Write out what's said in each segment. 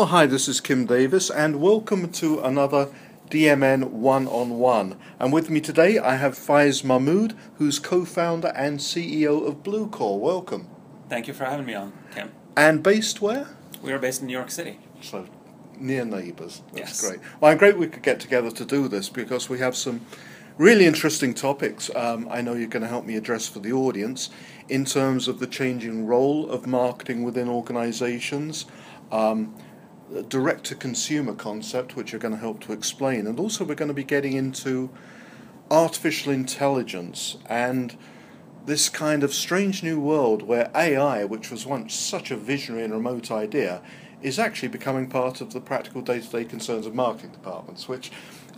Oh, hi, this is Kim Davis, and welcome to another DMN One on One. And with me today, I have Fayez Mohamood, who's co founder and CEO of Bluecore. Welcome. Thank you for having me on, Kim. And based where? We are based in New York City. So, near neighbours. That's Yes. great. Well, I'm great we could get together to do this because we have some really interesting topics um, I know you're going to help me address for the audience in terms of the changing role of marketing within organisations, um, direct to consumer concept, which you're going to help to explain, and also we're going to be getting into artificial intelligence and this kind of strange new world where AI, which was once such a visionary and remote idea, is actually becoming part of the practical day-to-day concerns of marketing departments. Which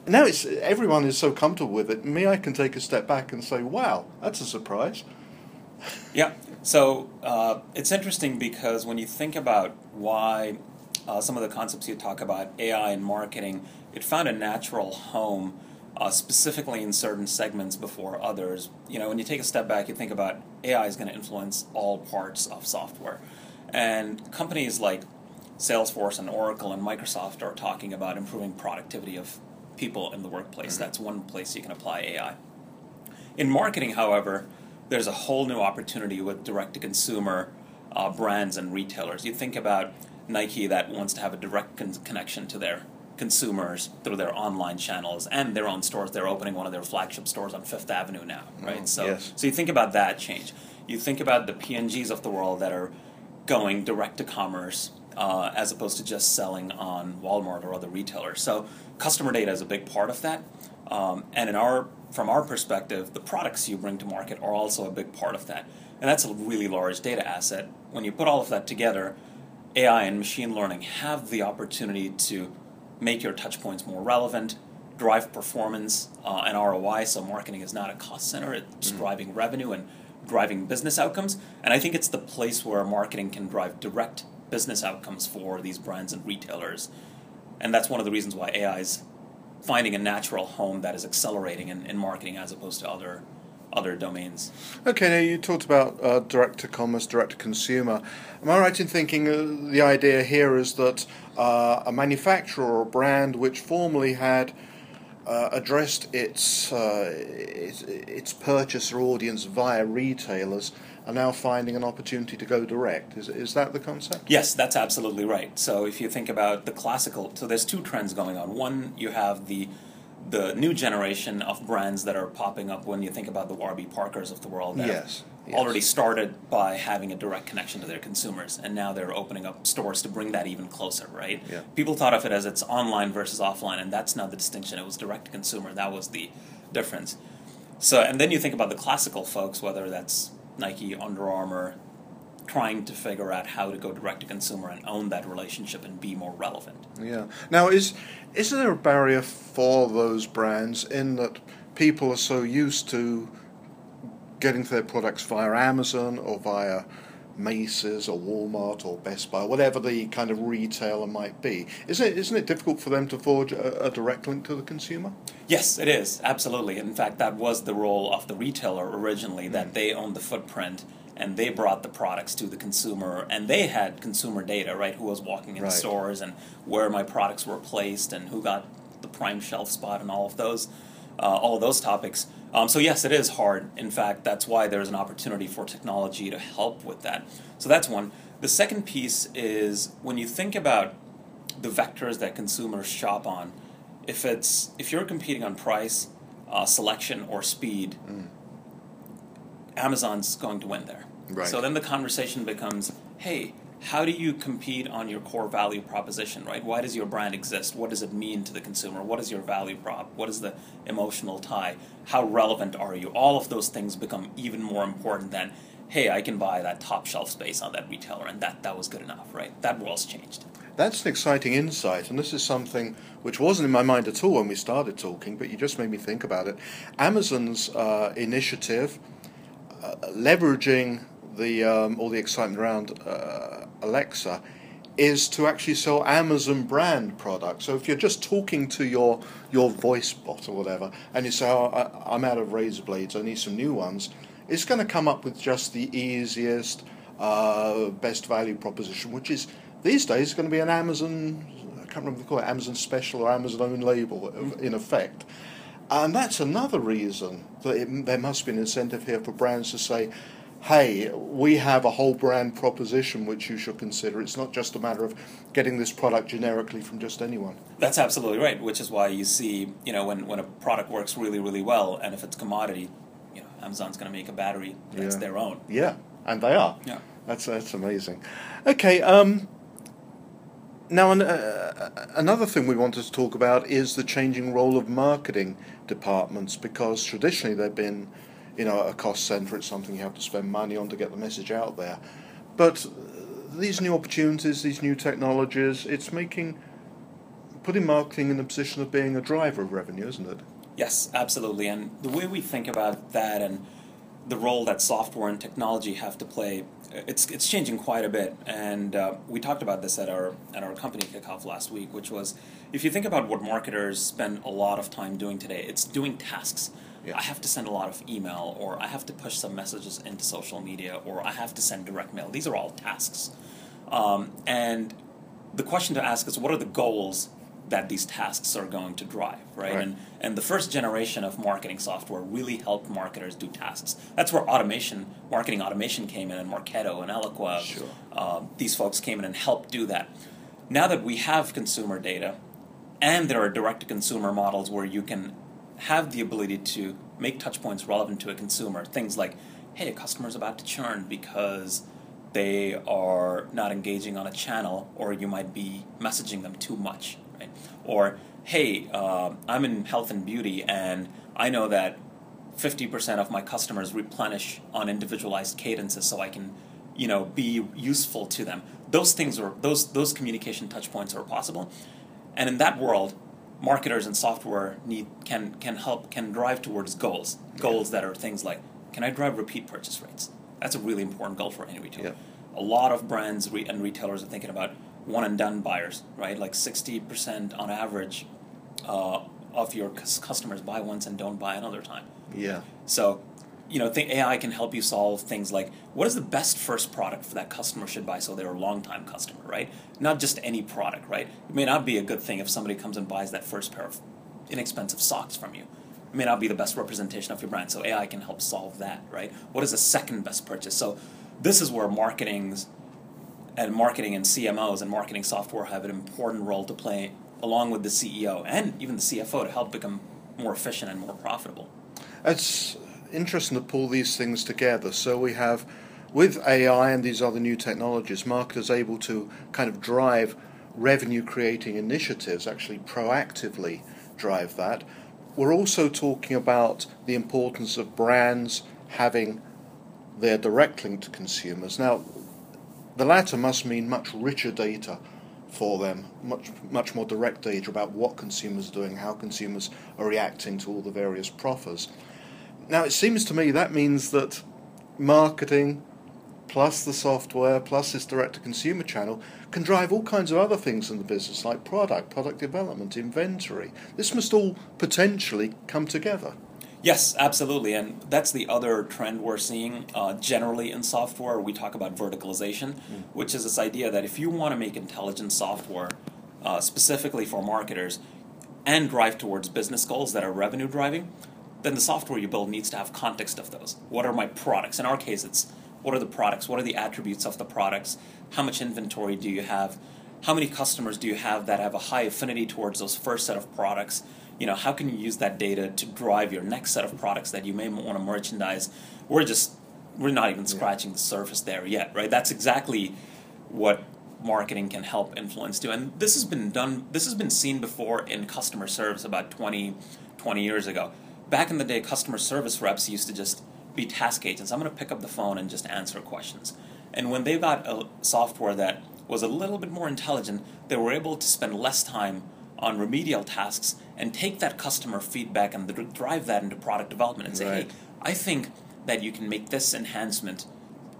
now it's everyone is so comfortable with it. Me, I can take a step back and say, "Wow, that's a surprise." Yeah. So uh, it's interesting because when you think about why uh, some of the concepts you talk about, AI and marketing, it found a natural home uh, specifically in certain segments before others. You know, when you take a step back, you think about AI is going to influence all parts of software. And companies like Salesforce and Oracle and Microsoft are talking about improving productivity of people in the workplace. Mm-hmm. That's one place you can apply AI. In marketing, however, there's a whole new opportunity with direct to consumer uh, brands and retailers. You think about Nike that wants to have a direct con- connection to their consumers through their online channels and their own stores. They're opening one of their flagship stores on Fifth Avenue now, right? Oh, so, yes. so you think about that change. You think about the P&Gs of the world that are going direct to commerce uh, as opposed to just selling on Walmart or other retailers. So customer data is a big part of that. Um, and in our, from our perspective, the products you bring to market are also a big part of that. And that's a really large data asset. When you put all of that together, AI and machine learning have the opportunity to make your touch points more relevant, drive performance uh, and ROI. So marketing is not a cost center; it's driving revenue and driving business outcomes. And I think it's the place where marketing can drive direct business outcomes for these brands and retailers. And that's one of the reasons why AI is finding a natural home that is accelerating in, in marketing as opposed to other other domains. Okay, now you talked about uh, direct to commerce, direct to consumer. Am I right in thinking uh, the idea here is that uh, a manufacturer or a brand which formerly had uh, addressed its, uh, its its purchaser audience via retailers are now finding an opportunity to go direct? Is is that the concept? Yes, that's absolutely right. So if you think about the classical, so there's two trends going on. One, you have the the new generation of brands that are popping up when you think about the Warby Parkers of the world that Yes, yes. already started by having a direct connection to their consumers, and now they're opening up stores to bring that even closer, right? Yeah. People thought of it as it's online versus offline, and that's not the distinction. It was direct to consumer. That was the difference. So, and then you think about the classical folks, whether that's Nike, Under Armour, trying to figure out how to go direct to consumer and own that relationship and be more relevant. Yeah. Now, is isn't there a barrier for those brands in that people are so used to getting their products via Amazon or via Macy's or Walmart or Best Buy, whatever the kind of retailer might be? Isn't it isn't it difficult for them to forge a, a direct link to the consumer? Yes, it is absolutely. In fact, that was the role of the retailer originally. That hmm. they owned the footprint and they brought the products to the consumer, and they had consumer data, right? Who was walking in Right. the stores and where my products were placed and who got the prime shelf spot and all of those, uh, all of those topics. Um, so yes, it is hard. In fact, that's why there's an opportunity for technology to help with that. So that's one. The second piece is when you think about the vectors that consumers shop on, if it's if you're competing on price, uh, selection, or speed, Amazon's going to win there. Right. So then the conversation becomes, hey, how do you compete on your core value proposition, right? Why does your brand exist? What does it mean to the consumer? What is your value prop? What is the emotional tie? How relevant are you? All of those things become even more important than, hey, I can buy that top shelf space on that retailer, and that that was good enough, right? That world's changed. That's an exciting insight, and this is something which wasn't in my mind at all when we started talking, but you just made me think about it. Amazon's uh, initiative, uh, leveraging the um, all the excitement around uh, Alexa, is to actually sell Amazon brand products. So if you're just talking to your your voice bot or whatever, and you say, oh, I, "I'm out of razor blades, I need some new ones," it's going to come up with just the easiest. uh, best value proposition, which is these days going to be an Amazon, I can't remember they call it, Amazon special or Amazon own label in effect. And that's another reason that it, there must be an incentive here for brands to say, hey, we have a whole brand proposition which you should consider. It's not just a matter of getting this product generically from just anyone. That's absolutely right, which is why you see, you know, when, when a product works really, really well, and if it's commodity, you know, Amazon's going to make a battery that's Yeah. their own. Yeah, and they are. Yeah. That's that's amazing. Okay. Um, now, an, uh, another thing we wanted to talk about is the changing role of marketing departments because traditionally they've been, you know, a cost center. It's something you have to spend money on to get the message out there. But these new opportunities, these new technologies, it's making putting marketing in the position of being a driver of revenue, isn't it? Yes, absolutely. And the way we think about that and the role that software and technology have to play, it's it's changing quite a bit. And uh, we talked about this at our at our company kickoff last week, which was if you think about what marketers spend a lot of time doing today, it's doing tasks. Yeah. I have to send a lot of email, or I have to push some messages into social media, or I have to send direct mail. These are all tasks. Um, and the question to ask is what are the goals that these tasks are going to drive, right? Right. And and the first generation of marketing software really helped marketers do tasks. That's where automation, marketing automation came in, and Marketo and Eloqua. Sure. uh, these folks came in and helped do that. Now that we have consumer data, and there are direct to consumer models where you can have the ability to make touch points relevant to a consumer, things like, hey, a customer's about to churn because they are not engaging on a channel, or you might be messaging them too much, right? Or, hey, uh, I'm in health and beauty, and I know that 50% of my customers replenish on individualized cadences so I can, you know, be useful to them. Those things are those those communication touch points are possible. And in that world, marketers and software need can can help can drive towards goals. Goals that are things like can I drive repeat purchase rates? That's a really important goal for any retailer. Yeah. A lot of brands re- and retailers are thinking about one and done buyers, right? Like 60% on average uh, of your cus- customers buy once and don't buy another time. Yeah. So, you know, think AI can help you solve things like what is the best first product for that customer should buy so they're a long time customer, right? Not just any product, right? It may not be a good thing if somebody comes and buys that first pair of inexpensive socks from you. It may not be the best representation of your brand. So AI can help solve that, right? What is the second best purchase? So this is where marketing's and marketing and CMOs and marketing software have an important role to play along with the CEO and even the CFO to help become more efficient and more profitable. It's interesting to pull these things together. So we have, with AI and these other new technologies, marketers able to kind of drive revenue creating initiatives, actually proactively drive that. We're also talking about the importance of brands having their direct link to consumers. Now, the latter must mean much richer data for them, much much more direct data about what consumers are doing, how consumers are reacting to all the various proffers. Now, it seems to me that means that marketing plus the software plus this direct to consumer channel can drive all kinds of other things in the business like product, product development, inventory. This must all potentially come together. Yes, absolutely, and that's the other trend we're seeing uh, generally in software. We talk about verticalization, which is this idea that if you want to make intelligent software uh, specifically for marketers and drive towards business goals that are revenue driving, then the software you build needs to have context of those. What are my products? In our case, it's what are the products? What are the attributes of the products? How much inventory do you have? How many customers do you have that have a high affinity towards those first set of products? You know, how can you use that data to drive your next set of products that you may want to merchandise? We're just we're not even scratching the surface there yet, right? That's exactly what marketing can help influence do. And this has been done this has been seen before in customer service about 20 20 years ago. Back in the day customer service reps used to just be task agents. I'm going to pick up the phone and just answer questions. And when they got a software that was a little bit more intelligent, they were able to spend less time on remedial tasks and take that customer feedback and drive that into product development and say, Right. hey, I think that you can make this enhancement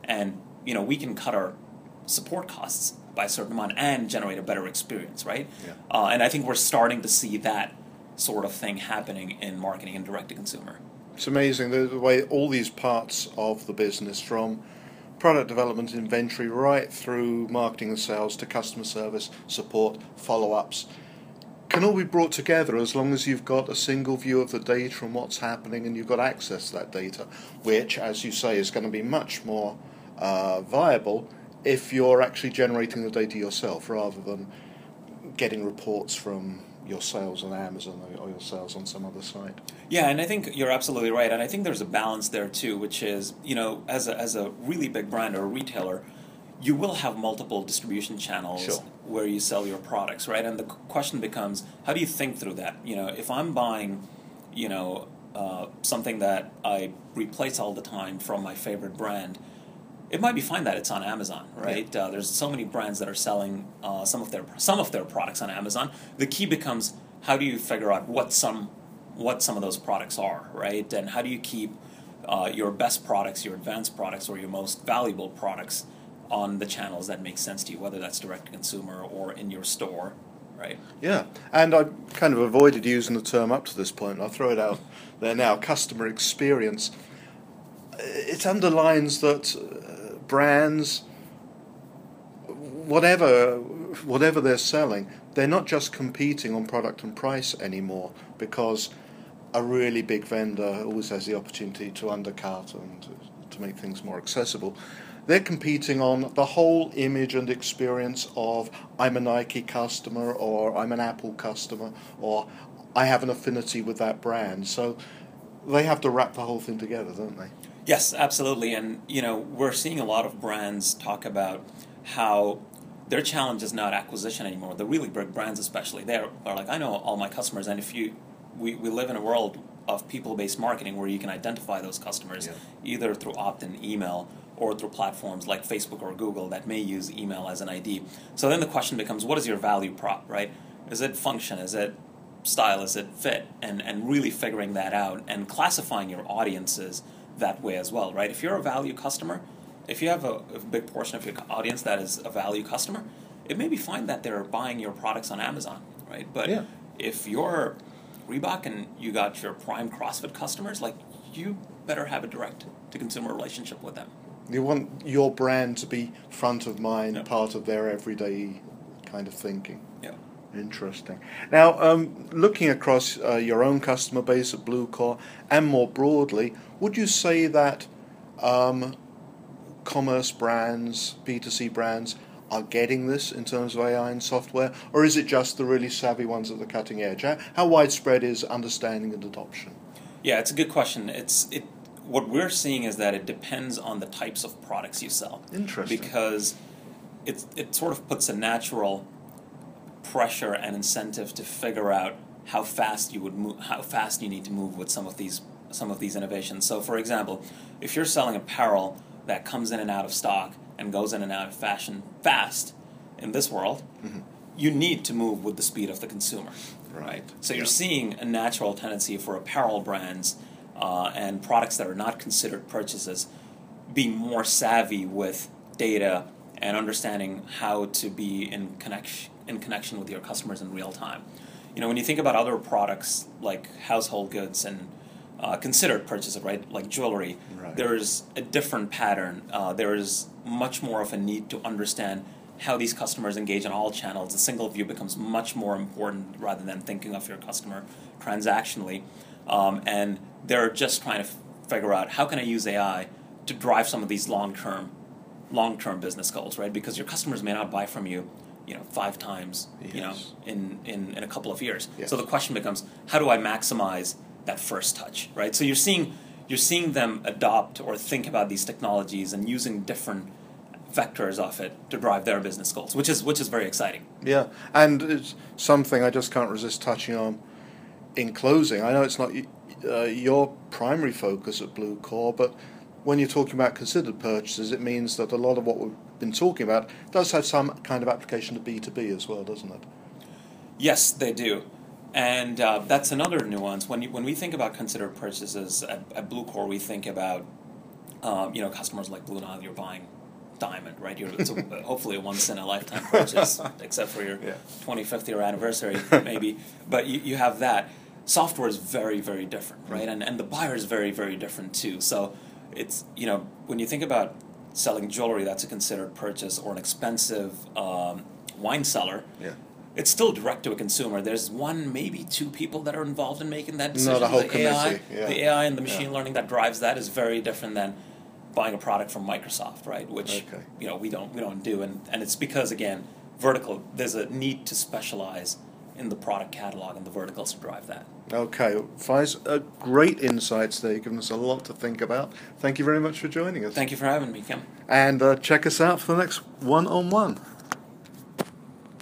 and you know we can cut our support costs by a certain amount and generate a better experience, right? Yeah. Uh, and I think we're starting to see that sort of thing happening in marketing and direct to consumer. It's amazing the, the way all these parts of the business, from product development, inventory, right through marketing and sales to customer service, support, follow ups, can all be brought together as long as you've got a single view of the data and what's happening and you've got access to that data, which, as you say, is going to be much more uh, viable if you're actually generating the data yourself rather than getting reports from your sales on Amazon or your sales on some other site. Yeah, and I think you're absolutely right. And I think there's a balance there too, which is, you know, as a, as a really big brand or a retailer, you will have multiple distribution channels sure. where you sell your products, right? And the question becomes, how do you think through that? You know, if I'm buying, you know, uh, something that I replace all the time from my favorite brand, it might be fine that it's on Amazon, right? Yeah. Uh, there's so many brands that are selling uh, some of their some of their products on Amazon. The key becomes how do you figure out what some what some of those products are, right? And how do you keep uh, your best products, your advanced products, or your most valuable products on the channels that make sense to you, whether that's direct to consumer or in your store, right? Yeah, and I kind of avoided using the term up to this point. I'll throw it out there now. Customer experience. It underlines that brands, whatever whatever they're selling, they're not just competing on product and price anymore because a really big vendor always has the opportunity to undercut and to, make things more accessible. They're competing on the whole image and experience of I'm a Nike customer or I'm an Apple customer or I have an affinity with that brand. So they have to wrap the whole thing together, don't they? Yes, absolutely. And, you know, we're seeing a lot of brands talk about how their challenge is not acquisition anymore. The really big brands, especially, they're, are like, I know all my customers. And if you, we, we live in a world of people based marketing where you can identify those customers yeah. either through opt in email or through platforms like Facebook or Google that may use email as an ID. So then the question becomes what is your value prop, right? Is it function? Is it style? Is it fit? And, and really figuring that out and classifying your audiences that way as well, right? If you're a value customer, if you have a, a, big portion of your audience that is a value customer, it may be fine that they're buying your products on Amazon, right? But yeah. if you're Reebok and you got your prime CrossFit customers, like you better have a direct to consumer relationship with them. You want your brand to be front of mind, yep. part of their everyday kind of thinking. Yeah. Interesting. Now, um, looking across uh, your own customer base at Bluecore and more broadly, would you say that um, commerce brands, B2C brands, are getting this in terms of AI and software, or is it just the really savvy ones at the cutting edge? How, how widespread is understanding and adoption? Yeah, it's a good question. It's it. What we're seeing is that it depends on the types of products you sell. Interesting. Because it it sort of puts a natural pressure and incentive to figure out how fast you would move, how fast you need to move with some of these some of these innovations. So, for example, if you're selling apparel that comes in and out of stock and goes in and out of fashion fast in this world, mm-hmm. you need to move with the speed of the consumer, right? So you're seeing a natural tendency for apparel brands uh, and products that are not considered purchases being more savvy with data and understanding how to be in connection in connection with your customers in real time. You know, when you think about other products like household goods and uh, considered purchases, right, like jewelry, right. there's a different pattern. Uh, there is much more of a need to understand how these customers engage on all channels. The single view becomes much more important rather than thinking of your customer transactionally. Um, and they're just trying to f- figure out how can I use AI to drive some of these long term long term business goals, right? Because your customers may not buy from you you know five times yes. you know in, in in a couple of years. Yes. so the question becomes how do i maximize that first touch right? So you're seeing you're seeing them adopt or think about these technologies and using different vectors of it to drive their business goals which is which is very exciting. Yeah. And it's something i just can't resist touching on in closing. I know it's not uh, your primary focus at Bluecore but when you're talking about considered purchases, it means that a lot of what we've been talking about does have some kind of application to B2B as well, doesn't it? Yes, they do. And uh, that's another nuance. When, you, when we think about considered purchases at, at Bluecore, we think about um, you know customers like Blue Nile. You're buying diamond, right? You're, it's a, hopefully a once in a lifetime purchase, except for your yeah. 25th year anniversary, maybe. But you, you have that. Software is very, very different, right? Mm-hmm. And, and the buyer is very, very different too. So it's you know when you think about selling jewelry that's a considered purchase or an expensive um, wine cellar, Yeah. it's still direct to a consumer. There's one, maybe two people that are involved in making that decision. Not a whole the AI, yeah. the AI and the machine Yeah. learning that drives that is very different than buying a product from Microsoft, right? Which Okay. you know we don't we don't do, and and it's because again, vertical. There's a need to specialize in the product catalog and the verticals to drive that. Okay, Fayez, uh, great insights there. You've given us a lot to think about. Thank you very much for joining us. Thank you for having me, Kim. And uh, check us out for the next one on one.